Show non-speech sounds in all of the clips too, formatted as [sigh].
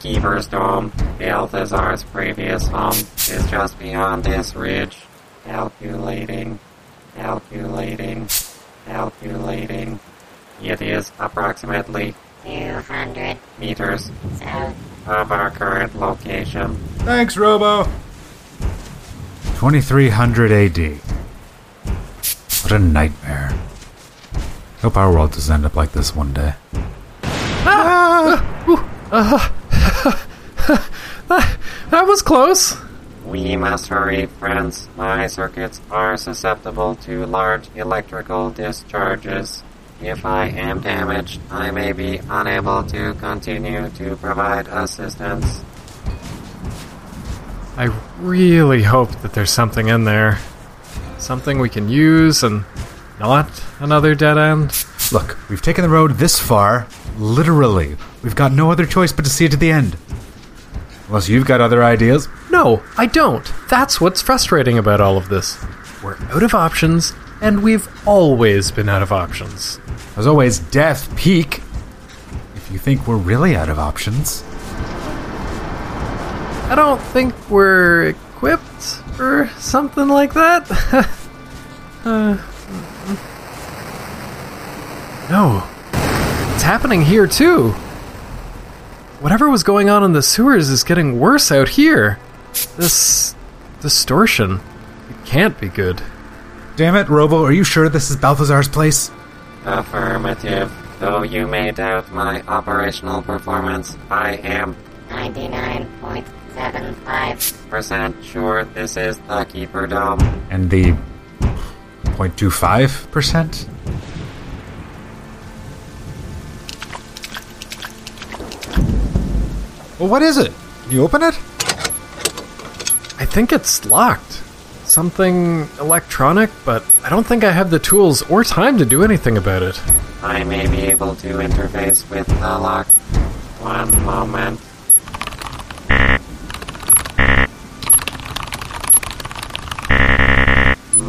Keeper's Dome, Balthazar's previous home, is just beyond this ridge. Calculating, calculating, calculating. It is approximately 200 meters south of our current location. Thanks, Robo. 2300 AD. What a nightmare. Hope our world doesn't end up like this one day. Ah! Ah! Ah! [laughs] That was close. We must hurry, friends. My circuits are susceptible to large electrical discharges. If I am damaged, I may be unable to continue to provide assistance. I really hope that there's something in there. Something we can use and not another dead end. Look, we've taken the road this far, literally. We've got no other choice but to see it to the end. Unless you've got other ideas. No, I don't. That's what's frustrating about all of this. We're out of options, and we've always been out of options. As always, death peak. If you think we're really out of options. I don't think we're equipped for something like that. [laughs] uh, no. It's happening here, too. Whatever was going on in the sewers is getting worse out here. This distortion. It can't be good. Damn it, Robo, are you sure this is Balthazar's place? Affirmative. Though you may doubt my operational performance, I am 99.75% sure this is the Keeper Dome. And the 0.25%? Well, what is it? You open it? I think it's locked. Something electronic, but I don't think I have the tools or time to do anything about it. I may be able to interface with the lock. One moment.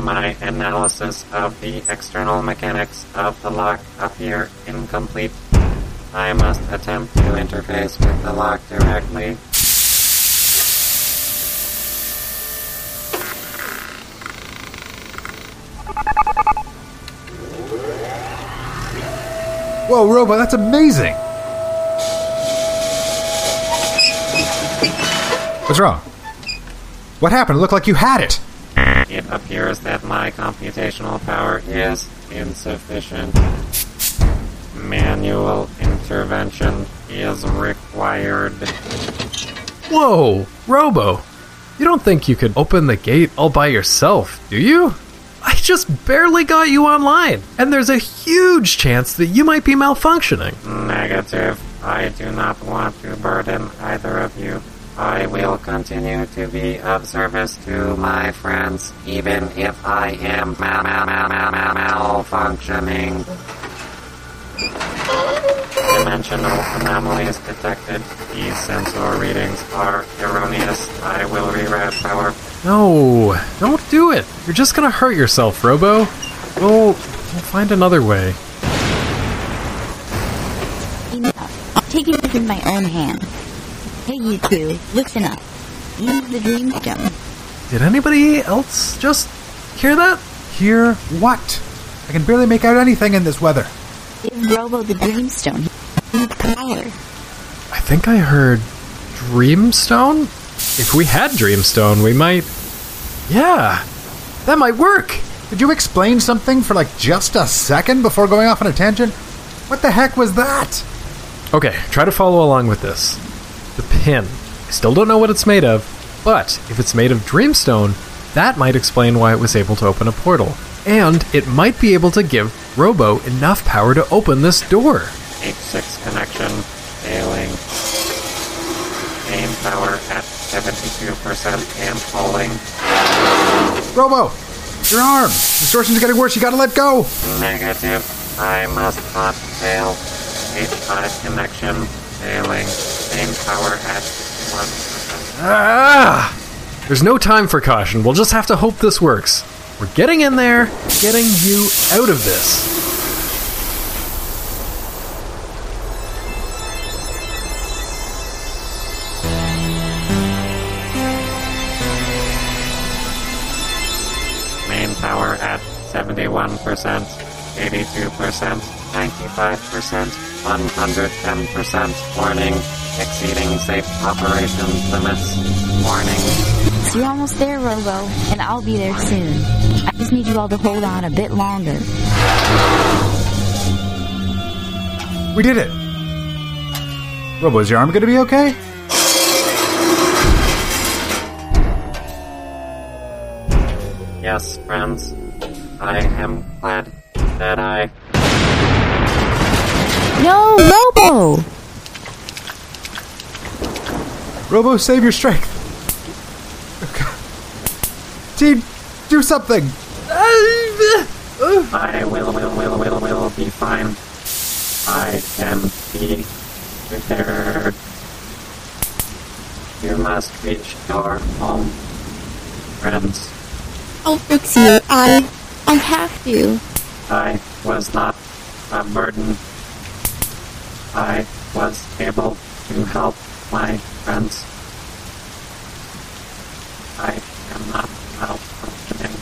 My analysis of the external mechanics of the lock appear incomplete. I must attempt to interface with the lock directly. Whoa, Robo, that's amazing! What's wrong? What happened? It looked like you had it. It appears that my computational power is insufficient. Manual intervention is required. Whoa, Robo! You don't think you could open the gate all by yourself, do you? I just barely got you online, and there's a huge chance that you might be malfunctioning. Negative. I do not want to burden either of you. I will continue to be of service to my friends, even if I am ma- ma- ma- ma- ma- malfunctioning. Dimensional anomalies detected. These sensor readings are erroneous. I will reroute power. No, don't do it. You're just gonna hurt yourself, Robo. We'll, we'll find another way. Enough. I'll take it in my own hand. Hey, you two, listen up. Use the Dreamstone. Did anybody else just hear that? Hear what? I can barely make out anything in this weather. Give Robo the Dreamstone. I think I heard Dreamstone? If we had Dreamstone, we might. Yeah, that might work. Could you explain something for like just a second before going off on a tangent? What the heck was that? Okay, try to follow along with this. The pin. I still don't know what it's made of, but if it's made of Dreamstone, that might explain why it was able to open a portal. And it might be able to give Robo enough power to open this door. H6 connection failing. Main power at 72% and falling. Robo! Your arm! Distortion's getting worse, you gotta let go! Negative. I must not fail. H5 connection failing. Main power at 1%. Ah! There's no time for caution. We'll just have to hope this works. We're getting in there, getting you out of this. 71%, 82%, 95%, 110%. Warning, exceeding safe operation limits. Warning. So you're almost there, Robo, and I'll be there soon. I just need you all to hold on a bit longer. We did it! Robo, is your arm gonna be okay? Yes, friends. I am glad that I No, Robo! Robo, save your strength! Okay. Team, do something! I will, will, will, will, will be fine. I can be prepared. You must reach your home, friends. I'll fix you. I. I have to. I was not a burden. I was able to help my friends. I am not malfunctioning.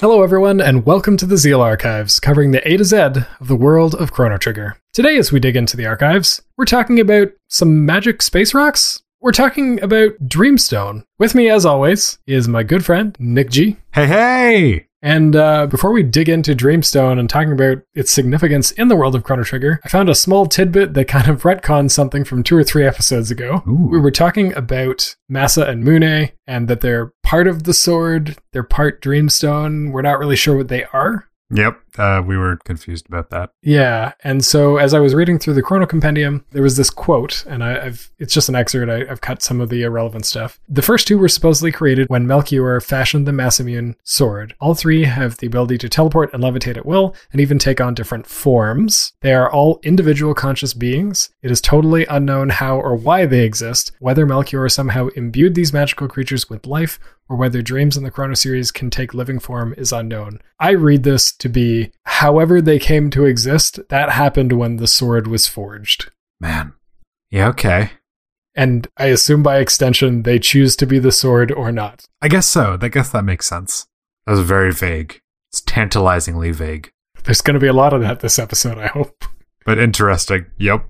Hello, everyone, and welcome to the Zeal Archives, covering the A to Z of the world of Chrono Trigger. Today, as we dig into the archives, we're talking about some magic space rocks. We're talking about Dreamstone. With me, as always, is my good friend, Nick G. Hey, hey! And uh, before we dig into Dreamstone and talking about its significance in the world of Chrono Trigger, I found a small tidbit that kind of retcons something from two or three episodes ago. Ooh. We were talking about Masa and Mune and that they're part of the sword, they're part Dreamstone. We're not really sure what they are. Yep, uh, we were confused about that. Yeah, and so as I was reading through the Chrono Compendium, there was this quote, and I, I've it's just an excerpt. I, I've cut some of the irrelevant stuff. The first two were supposedly created when Melchior fashioned the Masamune sword. All three have the ability to teleport and levitate at will, and even take on different forms. They are all individual conscious beings. It is totally unknown how or why they exist, whether Melchior somehow imbued these magical creatures with life or whether dreams in the Chrono series can take living form is unknown. I read this to be however they came to exist, that happened when the sword was forged. Man. Yeah, okay. And I assume by extension they choose to be the sword or not. I guess so. I guess that makes sense. That was very vague. It's tantalizingly vague. There's going to be a lot of that this episode, I hope. But interesting. Yep.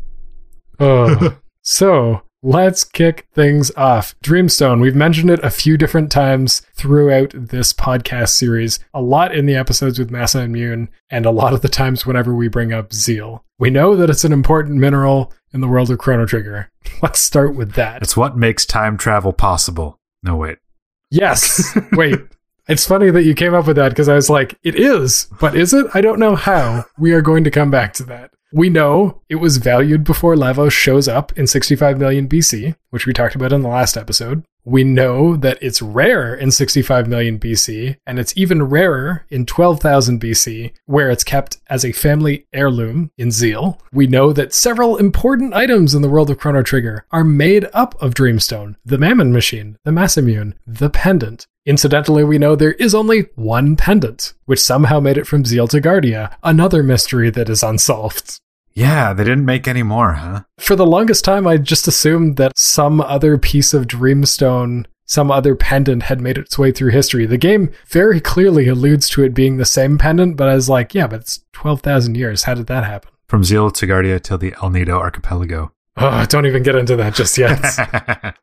Oh. [laughs] so, let's kick things off. Dreamstone, we've mentioned it a few different times throughout this podcast series, a lot in the episodes with Masa and Mune, and a lot of the times whenever we bring up Zeal. We know that it's an important mineral in the world of Chrono Trigger. [laughs] Let's start with that. It's what makes time travel possible. No, wait. Yes. [laughs] Wait. It's funny that you came up with that because I was like, it is, but is it? I don't know how. We are going to come back to that. We know it was valued before Lavos shows up in 65 million BC, which we talked about in the last episode. We know that it's rare in 65 million BC, and it's even rarer in 12,000 BC, where it's kept as a family heirloom in Zeal. We know that several important items in the world of Chrono Trigger are made up of Dreamstone the Mammon Machine, the Masamune, the Pendant. Incidentally, we know there is only one pendant, which somehow made it from Zeal to Guardia, another mystery that is unsolved. Yeah, they didn't make any more, huh? For the longest time, I just assumed that some other piece of Dreamstone, some other pendant had made its way through history. The game very clearly alludes to it being the same pendant, but I was like, yeah, but it's 12,000 years. How did that happen? From Zeal to Guardia till the El Nido archipelago. Oh, don't even get into that just yet.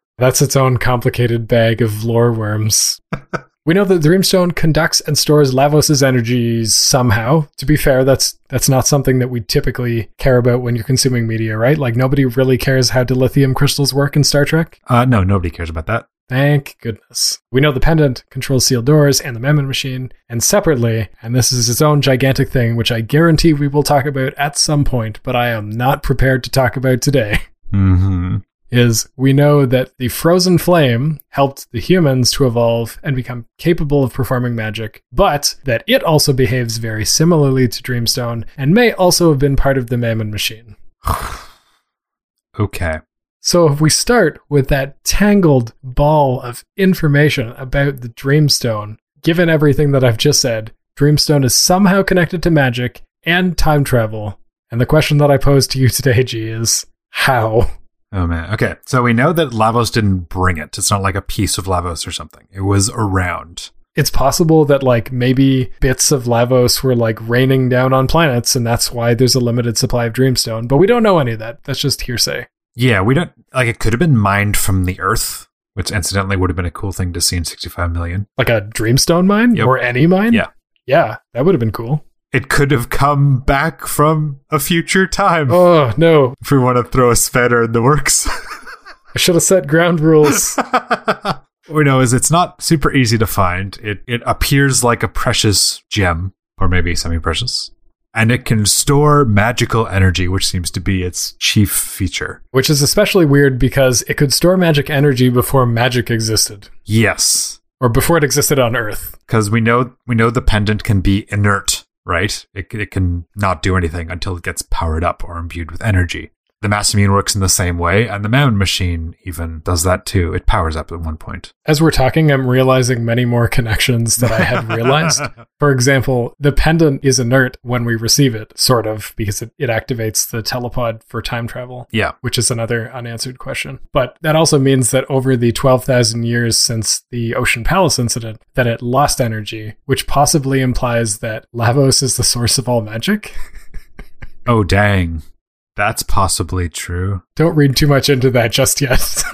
[laughs] That's its own complicated bag of lore worms. [laughs] we know that the Dreamstone conducts and stores Lavos' energies somehow. To be fair, that's that's not something that we typically care about when you're consuming media, right? Like nobody really cares how dilithium crystals work in Star Trek. uh, no, nobody cares about that. Thank goodness. We know the pendant controls sealed doors and the Mammon machine, and separately, and this is its own gigantic thing, which I guarantee we will talk about at some point, but I am not prepared to talk about today. Mm-hmm. Is we know that the frozen flame helped the humans to evolve and become capable of performing magic, but that it also behaves very similarly to Dreamstone and may also have been part of the Mammon machine. [sighs] Okay. So if we start with that tangled ball of information about the Dreamstone, given everything that I've just said, Dreamstone is somehow connected to magic and time travel. And the question that I pose to you [laughs] today, G, is how? Oh man. Okay. So we know that Lavos didn't bring it. It's not like a piece of Lavos or something. It was around. It's possible that like maybe bits of Lavos were like raining down on planets, and that's why there's a limited supply of Dreamstone. But we don't know any of that. That's just hearsay. Yeah, we don't like it could have been mined from the earth, which incidentally would have been a cool thing to see in 65 million. Like a Dreamstone mine Yep. or any mine. Yeah. yeah, that would have been cool. It could have come back from a future time. Oh no, If we want to throw a spanner in the works. I should have set ground rules. [laughs] what we know is it's not super easy to find. It it appears like a precious gem, or maybe semi-precious, and it can store magical energy, which seems to be its chief feature. Which is especially weird because it could store magic energy before magic existed, Yes, or before it existed on Earth. because we know we know the pendant can be inert, right? It it can not do anything until it gets powered up or imbued with energy. The Masamune works in the same way, and the Mammon Machine even does that too. It powers up at one point. As we're talking, I'm realizing many more connections that I had realized. [laughs] For example, the pendant is inert when we receive it, sort of, because it, it activates the telepod for time travel. Yeah. Which is another unanswered question. But that also means that over the 12,000 years since the Ocean Palace incident, that it lost energy, which possibly implies that Lavos is the source of all magic. [laughs] Oh dang, that's possibly true. Don't read too much into that just yet. [laughs]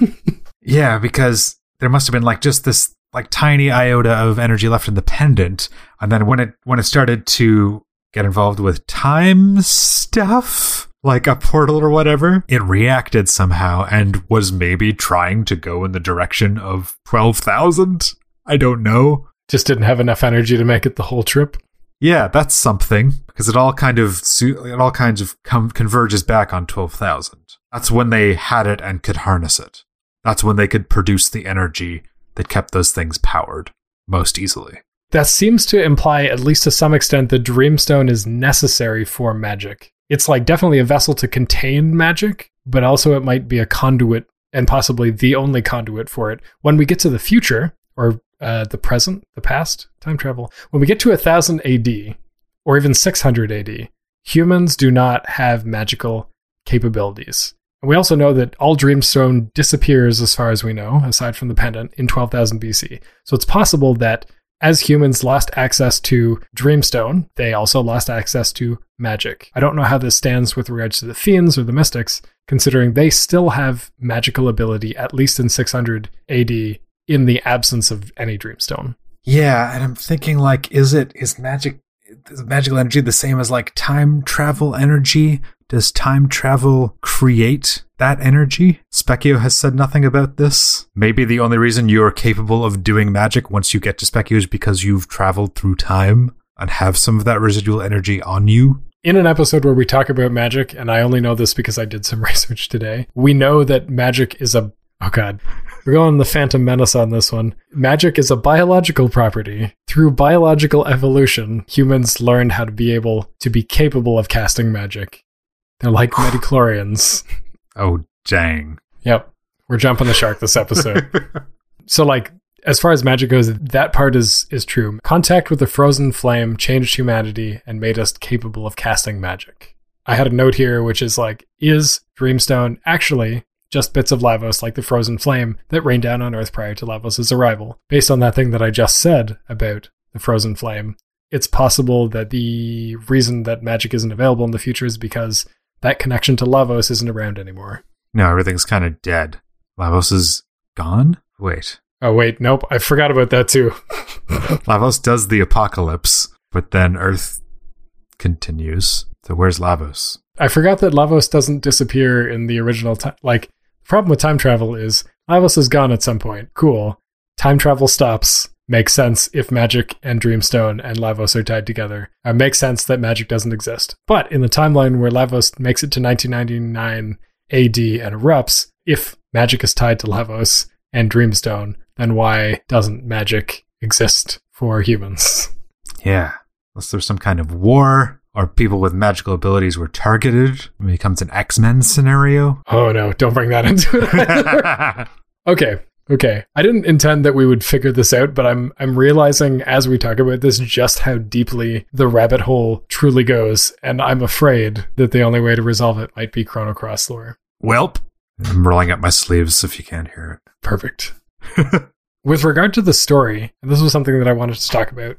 Yeah, because there must have been like just this like tiny iota of energy left in the pendant, and then when it when it started to get involved with time stuff, like a portal or whatever, it reacted somehow and was maybe trying to go in the direction of twelve thousand. I don't know. just didn't have enough energy to make it the whole trip. Yeah, that's something because it all kind of it all kinds of com- converges back on twelve thousand. That's when they had it and could harness it. That's when they could produce the energy that kept those things powered most easily. That seems to imply, at least to some extent, the Dreamstone is necessary for magic. It's like definitely a vessel to contain magic, but also it might be a conduit and possibly the only conduit for it. When we get to the future, or uh, the present, the past, time travel, when we get to 1000 AD, or even 600 AD, humans do not have magical capabilities. And we also know that all Dreamstone disappears, as far as we know, aside from the pendant, in 12,000 BC. So it's possible that as humans lost access to Dreamstone, they also lost access to magic. I don't know how this stands with regards to the Fiends or the Mystics, considering they still have magical ability, at least in 600 AD, in the absence of any Dreamstone. Yeah, and I'm thinking like, is it is magic is magical energy the same as like time travel energy? Does time travel create that energy? Spekkio has said nothing about this. Maybe the only reason you're capable of doing magic once you get to Spekkio is because you've traveled through time and have some of that residual energy on you. In an episode where we talk about magic, and I only know this because I did some [laughs] research today, we know that magic is a. Oh, God. We're going the Phantom Menace on this one. Magic is a biological property. Through biological evolution, humans learned how to be able to be capable of casting magic. They're like [sighs] midichlorians. Oh, dang. Yep. We're jumping the shark this episode. [laughs] so like as far as magic goes, that part is is true. Contact with the frozen flame changed humanity and made us capable of casting magic. I had a note here which is like, is Dreamstone actually just bits of Lavos like the frozen flame that rained down on Earth prior to Lavos' arrival? Based on that thing that I just said about the frozen flame, it's possible that the reason that magic isn't available in the future is because that connection to Lavos isn't around anymore. No, everything's kind of dead. Lavos is gone? Wait. Oh wait, nope, I forgot about that too. [laughs] Lavos does the apocalypse, but then Earth continues. So where's Lavos? I forgot that Lavos doesn't disappear in the original time. Like, problem with time travel is Lavos is gone at some point. Cool. Time travel stops. Makes sense if magic and Dreamstone and Lavos are tied together. Uh, makes sense that magic doesn't exist. But in the timeline where Lavos makes it to 1999 AD and erupts, if magic is tied to Lavos and Dreamstone, then why doesn't magic exist for humans? Yeah. Unless there's some kind of war or people with magical abilities were targeted. It becomes an X Men scenario. Oh no, don't bring that into it. [laughs] okay. Okay. I didn't intend that we would figure this out, but I'm I'm realizing as we talk about this just how deeply the rabbit hole truly goes, and I'm afraid that the only way to resolve it might be Chrono Cross lore. Welp, I'm rolling up my sleeves if you can't hear it. Perfect. [laughs] With regard to the story, and this was something that I wanted to talk about.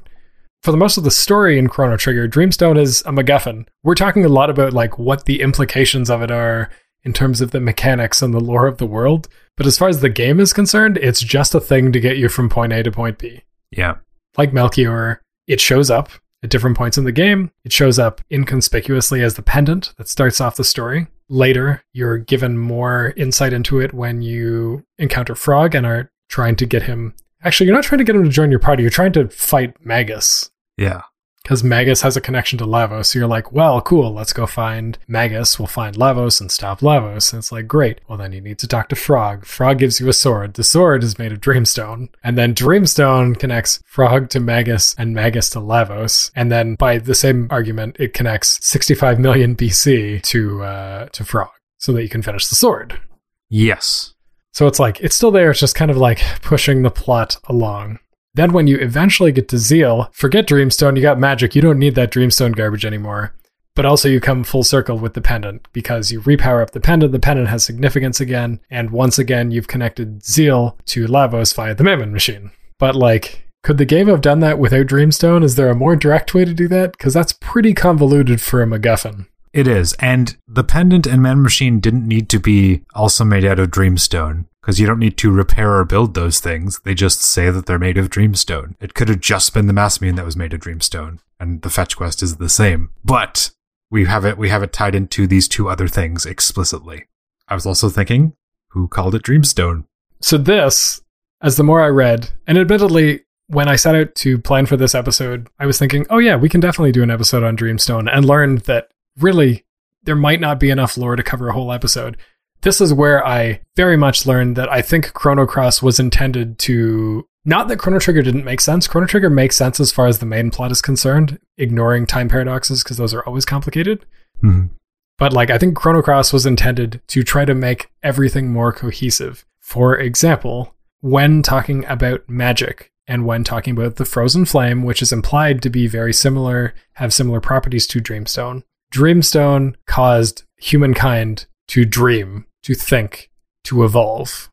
For the most of the story in Chrono Trigger, Dreamstone is a MacGuffin. We're talking a lot about like what the implications of it are in terms of the mechanics and the lore of the world. But as far as the game is concerned, it's just a thing to get you from point A to point B. Yeah. Like Melchior, it shows up at different points in the game. It shows up inconspicuously as the pendant that starts off the story. Later, you're given more insight into it when you encounter Frog and are trying to get him. Actually, you're not trying to get him to join your party. You're trying to fight Magus Yeah. because Magus has a connection to Lavos. So you're like, well, cool, let's go find Magus. We'll find Lavos and stop Lavos. And it's like, great. Well, then you need to talk to Frog. Frog gives you a sword. The sword is made of Dreamstone. And then Dreamstone connects Frog to Magus and Magus to Lavos. And then by the same argument, it connects 65 million BC to, uh, to Frog so that you can finish the sword. Yes. So it's like, it's still there. It's just kind of like [laughs] pushing the plot along. Then when you eventually get to Zeal, forget Dreamstone, you got magic. You don't need that Dreamstone garbage anymore. But also you come full circle with the pendant because you repower up the pendant. The pendant has significance again. And once again, you've connected Zeal to Lavos via the Mammon machine. But like, could the game have done that without Dreamstone? Is there a more direct way to do that? Because that's pretty convoluted for a MacGuffin. It is. And the pendant and Mammon machine didn't need to be also made out of dreamstone because you don't need to repair or build those things. They just say that they're made of dreamstone. It could have just been the Masamune that was made of dreamstone, and the fetch quest is the same. But we have it we have it tied into these two other things explicitly. I was also thinking, who called it dreamstone? So this, as the more I read, and admittedly, when I set out to plan for this episode, I was thinking, oh yeah, we can definitely do an episode on Dreamstone, and learned that really there might not be enough lore to cover a whole episode. This is where I very much learned that I think Chrono Cross was intended to not that Chrono Trigger didn't make sense. Chrono Trigger makes sense as far as the main plot is concerned, ignoring time paradoxes because those are always complicated. Mhm. But like I think Chrono Cross was intended to try to make everything more cohesive. For example, when talking about magic and when talking about the frozen flame, which is implied to be very similar, have similar properties to Dreamstone. Dreamstone caused humankind to dream, to think, to evolve.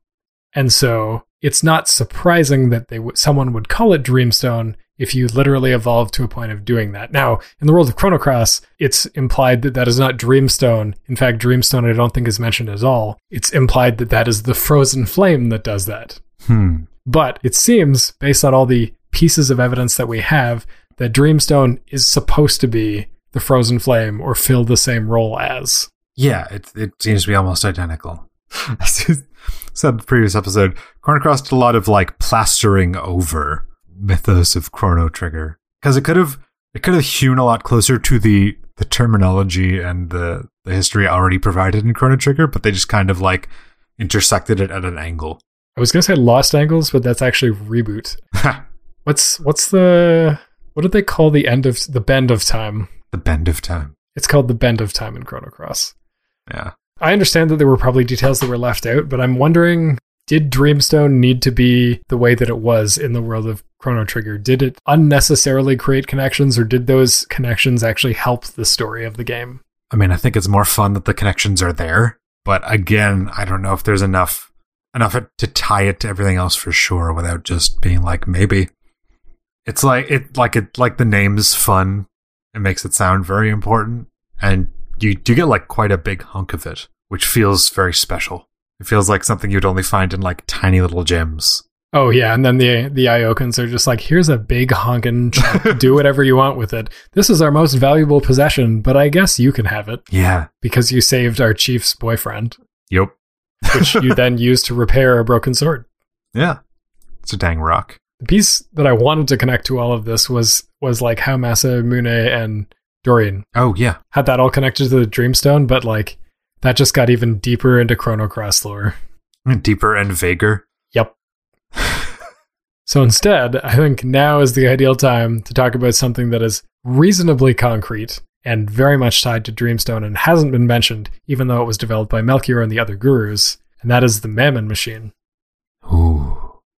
And so it's not surprising that they w- someone would call it Dreamstone if you literally evolved to a point of doing that. Now, in the world of Chrono Cross, it's implied that that is not Dreamstone. In fact, Dreamstone I don't think is mentioned at all. It's implied that that is the frozen flame that does that. Hmm. But it seems, based on all the pieces of evidence that we have, that Dreamstone is supposed to be the frozen flame or fill the same role as. Yeah, it it seems to be almost identical. [laughs] As you said in the previous episode, Chrono Cross did a lot of like plastering over mythos of Chrono Trigger because it could have it could have hewn a lot closer to the the terminology and the the history already provided in Chrono Trigger, but they just kind of like intersected it at an angle. I was gonna say Lost Angles, but that's actually reboot. [laughs] What's what's the what did they call the end of the bend of time? the bend of time. It's called the bend of time in Chrono Cross. Yeah. I understand that there were probably details that were left out, but I'm wondering did Dreamstone need to be the way that it was in the world of Chrono Trigger? Did it unnecessarily create connections, or did those connections actually help the story of the game? I mean, I think it's more fun that the connections are there, but again, I don't know if there's enough enough to tie it to everything else for sure without just being like maybe. It's like it like it like the name's fun. It makes it sound very important, and you you get like quite a big hunk of it, which feels very special. It feels like something you'd only find in like tiny little gems. Oh yeah, and then the the Iokans are just like, here's a big honkin' [laughs] chunk. Do whatever you want with it. This is our most valuable possession, but I guess you can have it Yeah. because you saved our chief's boyfriend, Yep. which you [laughs] then used to repair a broken sword. Yeah. It's a dang rock. The piece that I wanted to connect to all of this was was like how Masa, Mune, and Doreen Oh yeah. had that all connected to the Dreamstone, but like that just got even deeper into Chrono Cross lore. Deeper and vaguer. Yep. [laughs] so instead, I think now is the ideal time to talk about something that is reasonably concrete and very much tied to Dreamstone and hasn't been mentioned, even though it was developed by Melchior and the other gurus, and that is the Mammon machine.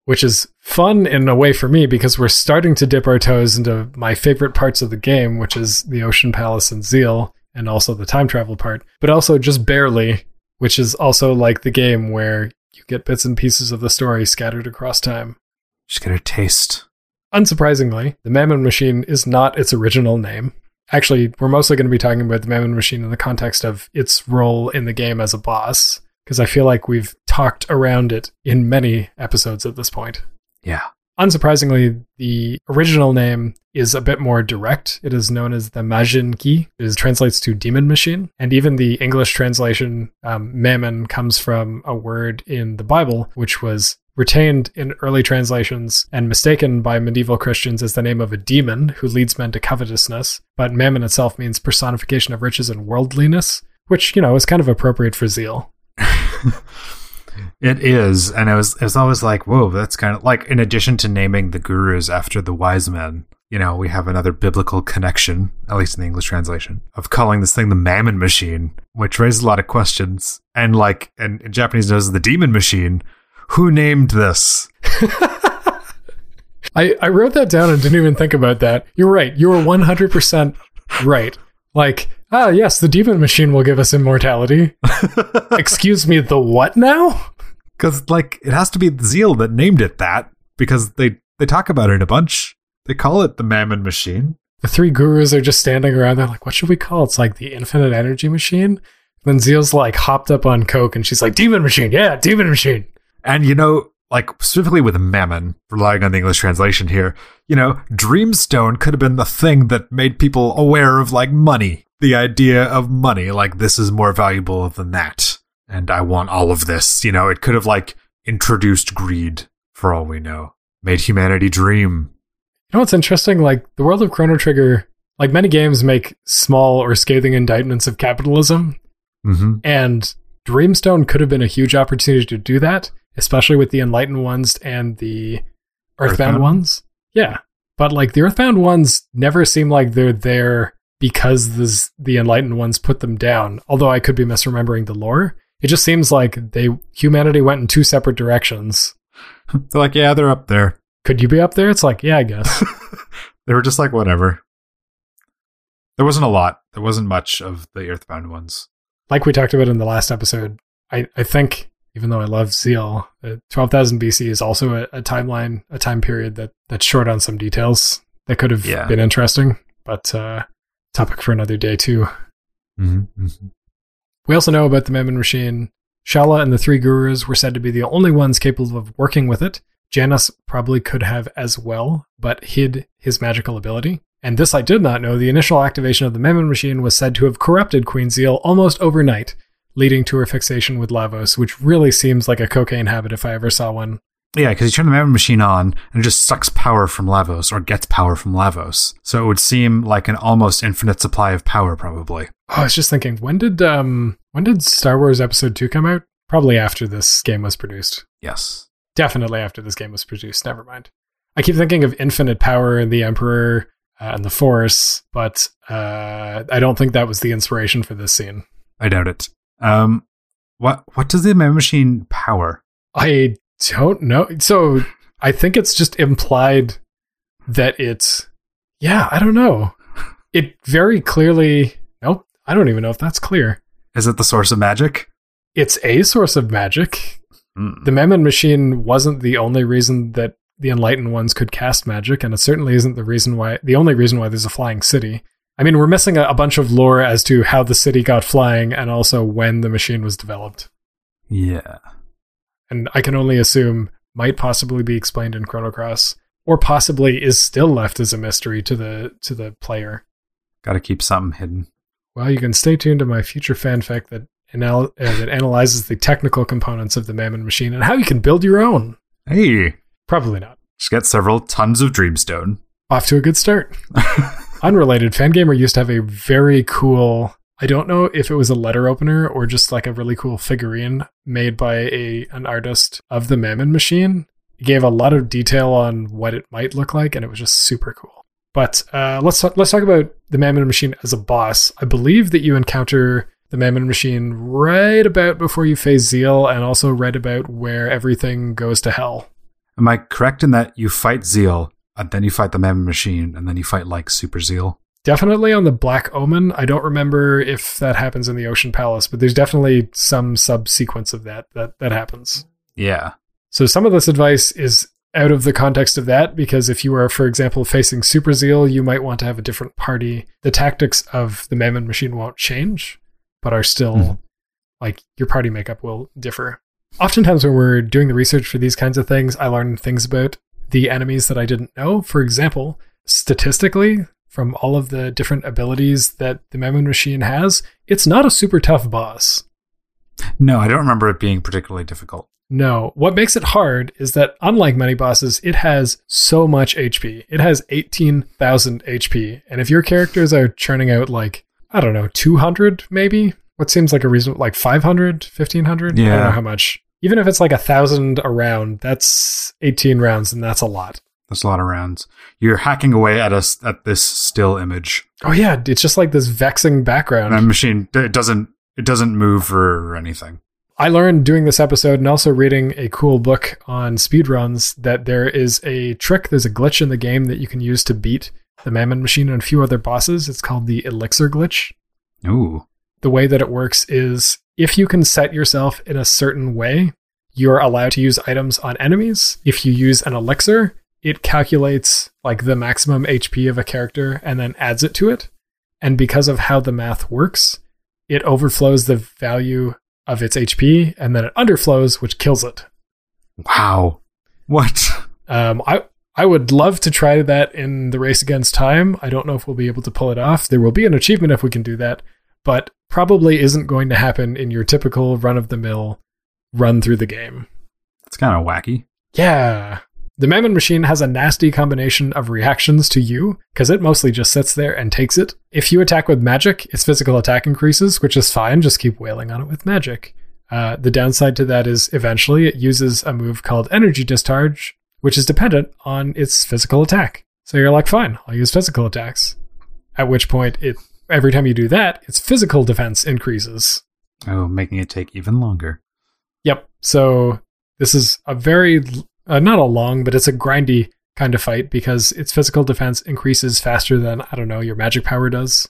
Which is fun in a way for me because we're starting to dip our toes into my favorite parts of the game, which is the Ocean Palace and Zeal, and also the time travel part, but also just barely which is also like the game where you get bits and pieces of the story scattered across time. Just get a taste. Unsurprisingly, the Mammon Machine is not its original name. Actually, we're mostly going to be talking about the Mammon Machine in the context of its role in the game as a boss, because I feel like we've talked around it in many episodes at this point. Yeah. Unsurprisingly, the original name is a bit more direct. It is known as the Majin Ki. It translates to demon machine. And even the English translation, um, mammon, comes from a word in the Bible, which was retained in early translations and mistaken by medieval Christians as the name of a demon who leads men to covetousness. But mammon itself means personification of riches and worldliness, which, you know, is kind of appropriate for zeal. [laughs] It is, and it was it was always like, whoa, that's kind of like in addition to naming the gurus after the wise men, you know, we have another biblical connection, at least in the English translation, of calling this thing the mammon machine, which raises a lot of questions. And like and in Japanese knows the demon machine. Who named this? [laughs] I, I wrote that down and didn't even think about that. You're right. You were 100% right. Like, ah, yes, the demon machine will give us immortality. [laughs] Excuse me, the what now? Because like it has to be Zeal that named it that because they they talk about it a bunch. They call it the Mammon Machine. The three gurus are just standing around They're like, what should we call it? It's like the infinite energy machine. Then Zeal's like hopped up on Coke and she's like, demon machine. Yeah, demon machine. And you know, like specifically with Mammon, relying on the English translation here, you know, Dreamstone could have been the thing that made people aware of like money. The idea of money, like this is more valuable than that. And I want all of this. You know, it could have like introduced greed for all we know. Made humanity dream. You know what's interesting? Like the world of Chrono Trigger, like many games make small or scathing indictments of capitalism. Mm-hmm. And Dreamstone could have been a huge opportunity to do that, especially with the Enlightened ones and the Earthbound, Earthbound? ones. Yeah. But like the Earthbound ones never seem like they're there because the, the Enlightened ones put them down. Although I could be misremembering the lore. It just seems like they humanity went in two separate directions. [laughs] They're like, yeah, they're up there. Could you be up there? It's like, yeah, I guess. [laughs] They were just like, whatever. There wasn't a lot. There wasn't much of the Earthbound ones. like we talked about in the last episode, I, I think even though I love Zeal, uh, 12,000 BC is also a, a timeline, a time period that that's short on some details that could have Yeah. been interesting, but uh, topic for another day too. Mm-hmm. We also know about the Mammon machine. Schala and the three gurus were said to be the only ones capable of working with it. Janus probably could have as well, but hid his magical ability. And this I did not know. The initial activation of the Mammon machine was said to have corrupted Queen Zeal almost overnight, leading to her fixation with Lavos, which really seems like a cocaine habit if I ever saw one. Yeah, because you turn the Mammon machine on and it just sucks power from Lavos or gets power from Lavos. So it would seem like an almost infinite supply of power, probably. Oh, I was just thinking, when did um when did Star Wars Episode Two come out? Probably after this game was produced. Yes. definitely after this game was produced. Never mind. I keep thinking of Infinite Power and the Emperor uh, and the Force, but uh, I don't think that was the inspiration for this scene. I doubt it. Um, what what does the Mammon machine power? I don't know. So I think it's just implied that it's. Yeah, I don't know. It very clearly. Nope. I don't even know if that's clear. Is it the source of magic? It's a source of magic. Mm. The Mammon machine wasn't the only reason that the enlightened ones could cast magic, and it certainly isn't the reason why the only reason why there's a flying city. I mean, we're missing a, a bunch of lore as to how the city got flying and also when the machine was developed. Yeah. And I can only assume might possibly be explained in Chrono Cross, or possibly is still left as a mystery to the to the player. Got to keep something hidden. Well, you can stay tuned to my future fanfic that anal- uh, that analyzes the technical components of the Mammon machine and how you can build your own. Hey, Probably not. just get several tons of Dreamstone. off to a good start. [laughs] Unrelated, Fangamer used to have a very cool. I don't know if it was a letter opener or just like a really cool figurine made by a an artist of the Mammon machine. It gave a lot of detail on what it might look like, and it was just super cool. But uh, let's let's talk about the Mammon machine as a boss. I believe that you encounter the Mammon machine right about before you face Zeal, and also right about where everything goes to hell. Am I correct in that you fight Zeal, and then you fight the Mammon machine, and then you fight like Super Zeal? Definitely on the Black Omen. I don't remember if that happens in the Ocean Palace, but there's definitely some subsequence of that that that happens. Yeah. So some of this advice is out of the context of that because if you are, for example, facing Super Zeal, you might want to have a different party. The tactics of the Mammon machine won't change, but are still Mhm. like your party makeup will differ. Oftentimes, when we're doing the research for these kinds of things, I learn things about the enemies that I didn't know. For example, statistically, from all of the different abilities that the Mammon machine has, it's not a super tough boss. No, I don't remember it being particularly difficult. No, what makes it hard is that unlike many bosses, it has so much HP. It has 18,000 HP. And if your characters are churning out like, I don't know, 200 maybe, what seems like a reasonable, like 500, 1500? I don't know how much. Even if it's like a thousand a round, that's 18 rounds and that's a lot. That's a lot of rounds. You're hacking away at us at this still image. Oh yeah, it's just like this vexing background. And machine it doesn't it doesn't move or anything. I learned doing this episode and also reading a cool book on speedruns that there is a trick, there's a glitch in the game that you can use to beat the Mammon Machine and a few other bosses. It's called the Elixir glitch. Ooh. The way that it works is if you can set yourself in a certain way, you're allowed to use items on enemies. If you use an elixir, it calculates like the maximum HP of a character and then adds it to it. And because of how the math works, it overflows the value of its HP and then it underflows, which kills it. Wow. What? Um, I I would love to try that in the race against time. I don't know if we'll be able to pull it off. There will be an achievement if we can do that, but probably isn't going to happen in your typical run of the mill run through the game. It's kind of wacky. Yeah. The Mammon machine has a nasty combination of reactions to you, because it mostly just sits there and takes it. If you attack with magic, its physical attack increases, which is fine, just keep wailing on it with magic. Uh, the downside to that is eventually it uses a move called Energy Discharge, which is dependent on its physical attack. So you're like, fine, I'll use physical attacks. At which point, it every time you do that, its physical defense increases. Oh, making it take even longer. Yep. So this is a very uh, not a long, but it's a grindy kind of fight because its physical defense increases faster than I don't know your magic power does.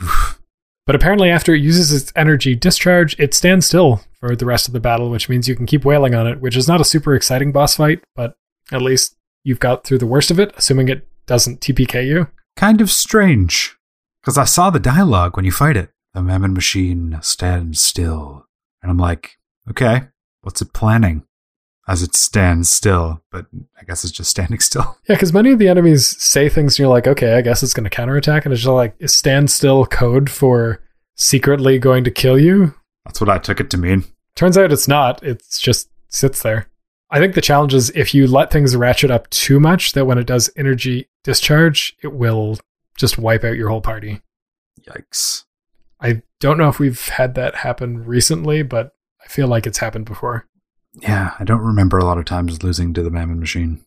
[sighs] but apparently, after it uses its energy discharge, it stands still for the rest of the battle, which means you can keep wailing on it. Which is not a super exciting boss fight, but at least you've got through the worst of it, assuming it doesn't TPK you. Kind of strange. Because I saw the dialogue when you fight it. The Mammon machine stands still. And I'm like, okay, what's it planning? As it stands still, but I guess it's just standing [laughs] still. Yeah, because many of the enemies say things, and you're like, okay, I guess it's going to counterattack, and it's just like is stand still code for secretly going to kill you. That's what I took it to mean. Turns out it's not. It's just sits there. I think the challenge is if you let things ratchet up too much, that when it does energy discharge, it will just wipe out your whole party. Yikes. I don't know if we've had that happen recently, but I feel like it's happened before. Yeah, I don't remember a lot of times losing to the Mammon machine.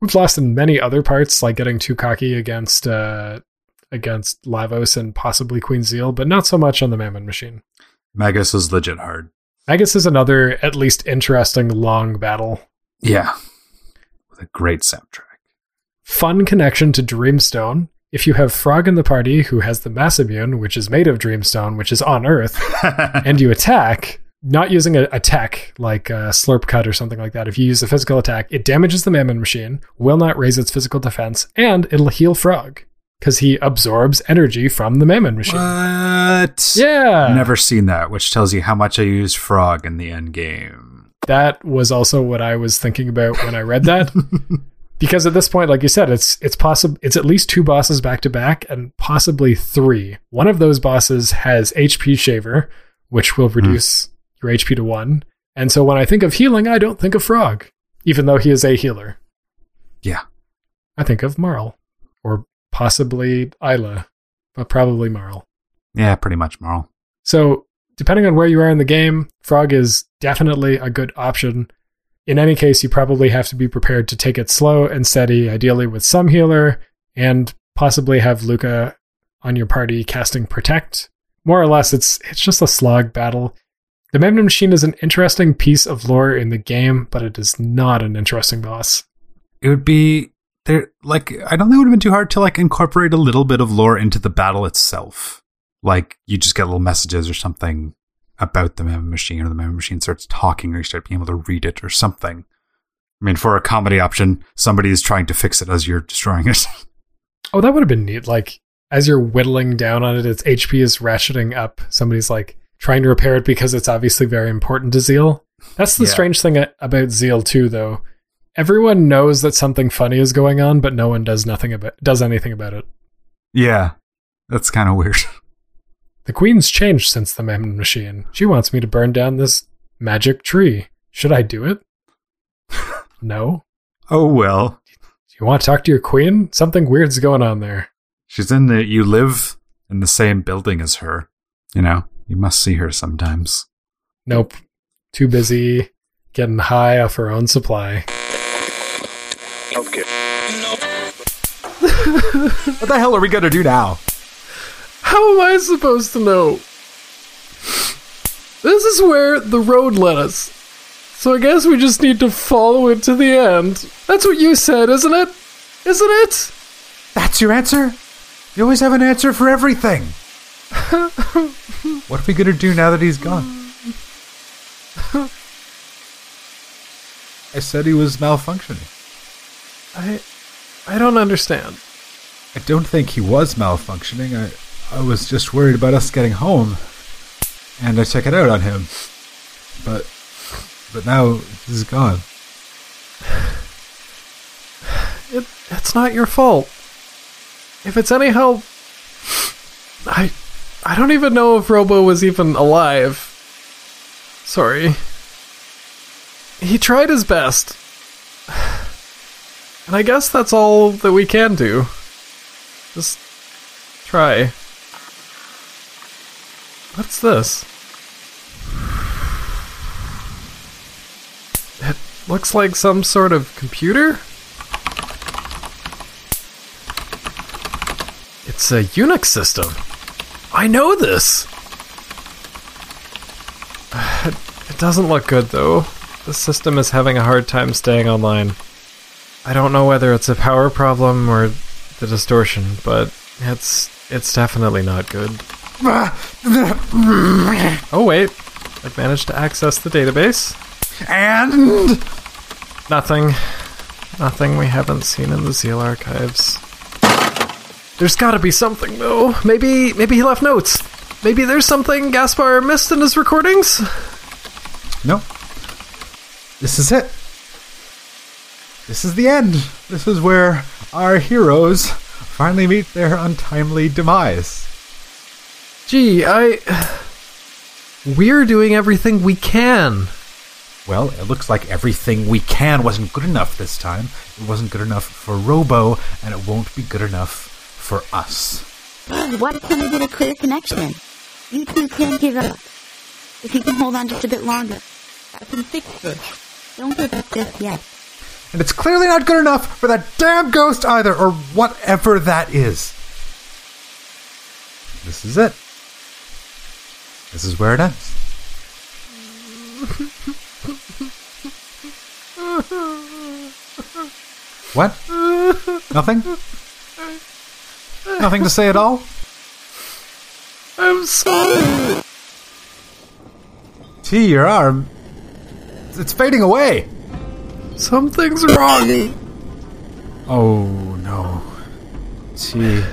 We've lost in many other parts, like getting too cocky against uh, against Lavos and possibly Queen Zeal, but not so much on the Mammon Machine. Magus is legit hard. Magus is another at least interesting long battle. Yeah. With a great soundtrack. Fun connection to Dreamstone. If you have Frog in the party who has the Masamune, which is made of Dreamstone, which is on Earth, [laughs] and you attack, not using a, a tech like a Slurp Cut or something like that, if you use a physical attack, it damages the Mammon Machine, will not raise its physical defense, and it'll heal Frog because he absorbs energy from the Mammon Machine. what? Yeah. Never seen that, which tells you how much I use Frog in the end game. That was also what I was thinking about when I read that. [laughs] because at this point, like you said, it's it's possible it's at least two bosses back to back and possibly three. One of those bosses has HP shaver, which will hmm. reduce your HP to one. And so when I think of healing, I don't think of Frog, even though he is a healer. Yeah. I think of Marle. Or possibly Ayla, but probably Marle. Yeah, pretty much, Marle. So, depending on where you are in the game, Frog is definitely a good option. In any case, you probably have to be prepared to take it slow and steady, ideally with some healer, and possibly have Lucca on your party casting Protect. More or less, it's it's just a slog battle. The Mammon Machine is an interesting piece of lore in the game, but it is not an interesting boss. It would be there like I don't think it would have been too hard to like incorporate a little bit of lore into the battle itself. Like you just get little messages or something about the Mammon Machine, or the Mammon Machine starts talking, or you start being able to read it or something. I mean, for a comedy option, somebody is trying to fix it as you're destroying it. [laughs] Oh, that would have been neat. Like as you're whittling down on it, its HP is ratcheting up. Somebody's like trying to repair it because it's obviously very important to Zeal. That's the Yeah. strange thing about Zeal too, though. Everyone knows that something funny is going on, but no one does nothing about does anything about it. yeah, that's kind of weird. [laughs] The Queen's changed since the Mammon Machine. She wants me to burn down this magic tree. Should I do it? [laughs] no. Oh well, You want to talk to your Queen? Something weird's going on there. she's in the. You live in the same building as her. You know, you must see her sometimes. Nope. Too busy getting high off her own supply. [laughs] What the hell are we gonna do now? How am I supposed to know? This is where the road led us. So I guess we just need to follow it to the end. That's what you said, isn't it? Isn't it? That's your answer? You always have an answer for everything. [laughs] what are we gonna do now that he's gone? I said he was malfunctioning. I I don't understand. I don't think he was malfunctioning. I, I was just worried about us getting home, and I took it out on him. But, but now he's gone. [sighs] It it's not your fault. If it's any help I I don't even know if Robo was even alive. Sorry. He tried his best. [sighs] And I guess that's all that we can do. Just try. What's this? It looks like some sort of computer? It's a Unix system. I know this. [sighs] It, doesn't look good though. The system is having a hard time staying online. I don't know whether it's a power problem or the distortion, but it's it's definitely not good. [laughs] Oh wait, I've managed to access the database. And Nothing. Nothing we haven't seen in the Zeal archives. There's gotta be something though. Maybe maybe he left notes. Maybe there's something Gaspar missed in his recordings? no, this is it. This is the end. This is where our heroes finally meet their untimely demise. Gee, I We're doing everything we can. Well, it looks like everything we can wasn't good enough this time. It wasn't good enough for Robo, and it won't be good enough for us. Why can't we get a clear connection? You two can't give up. If you can hold on just a bit longer, I can fix this. Don't give up just yet. And it's clearly not good enough for that damn ghost either, or whatever that is. This is it. This is where it ends. [laughs] what? Nothing? Nothing to say at all? I'm sorry. T, your arm. It's fading away. Something's wrong. Oh no. T.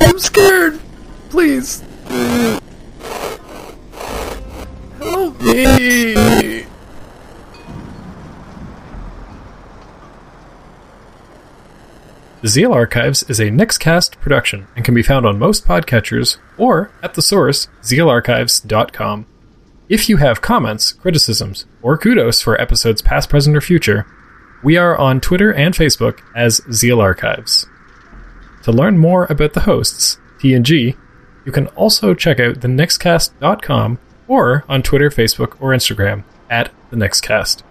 I'm scared. Please. Help me. The Zeal Archives is a Nickscast production and can be found on most podcatchers or at the source, zealarchives.com. If you have comments, criticisms, or kudos for episodes past, present, or future, we are on Twitter and Facebook as Zeal Archives. To learn more about the hosts, TNG, you can also check out thenickscast.com or on Twitter, Facebook, or Instagram at the Nickscast.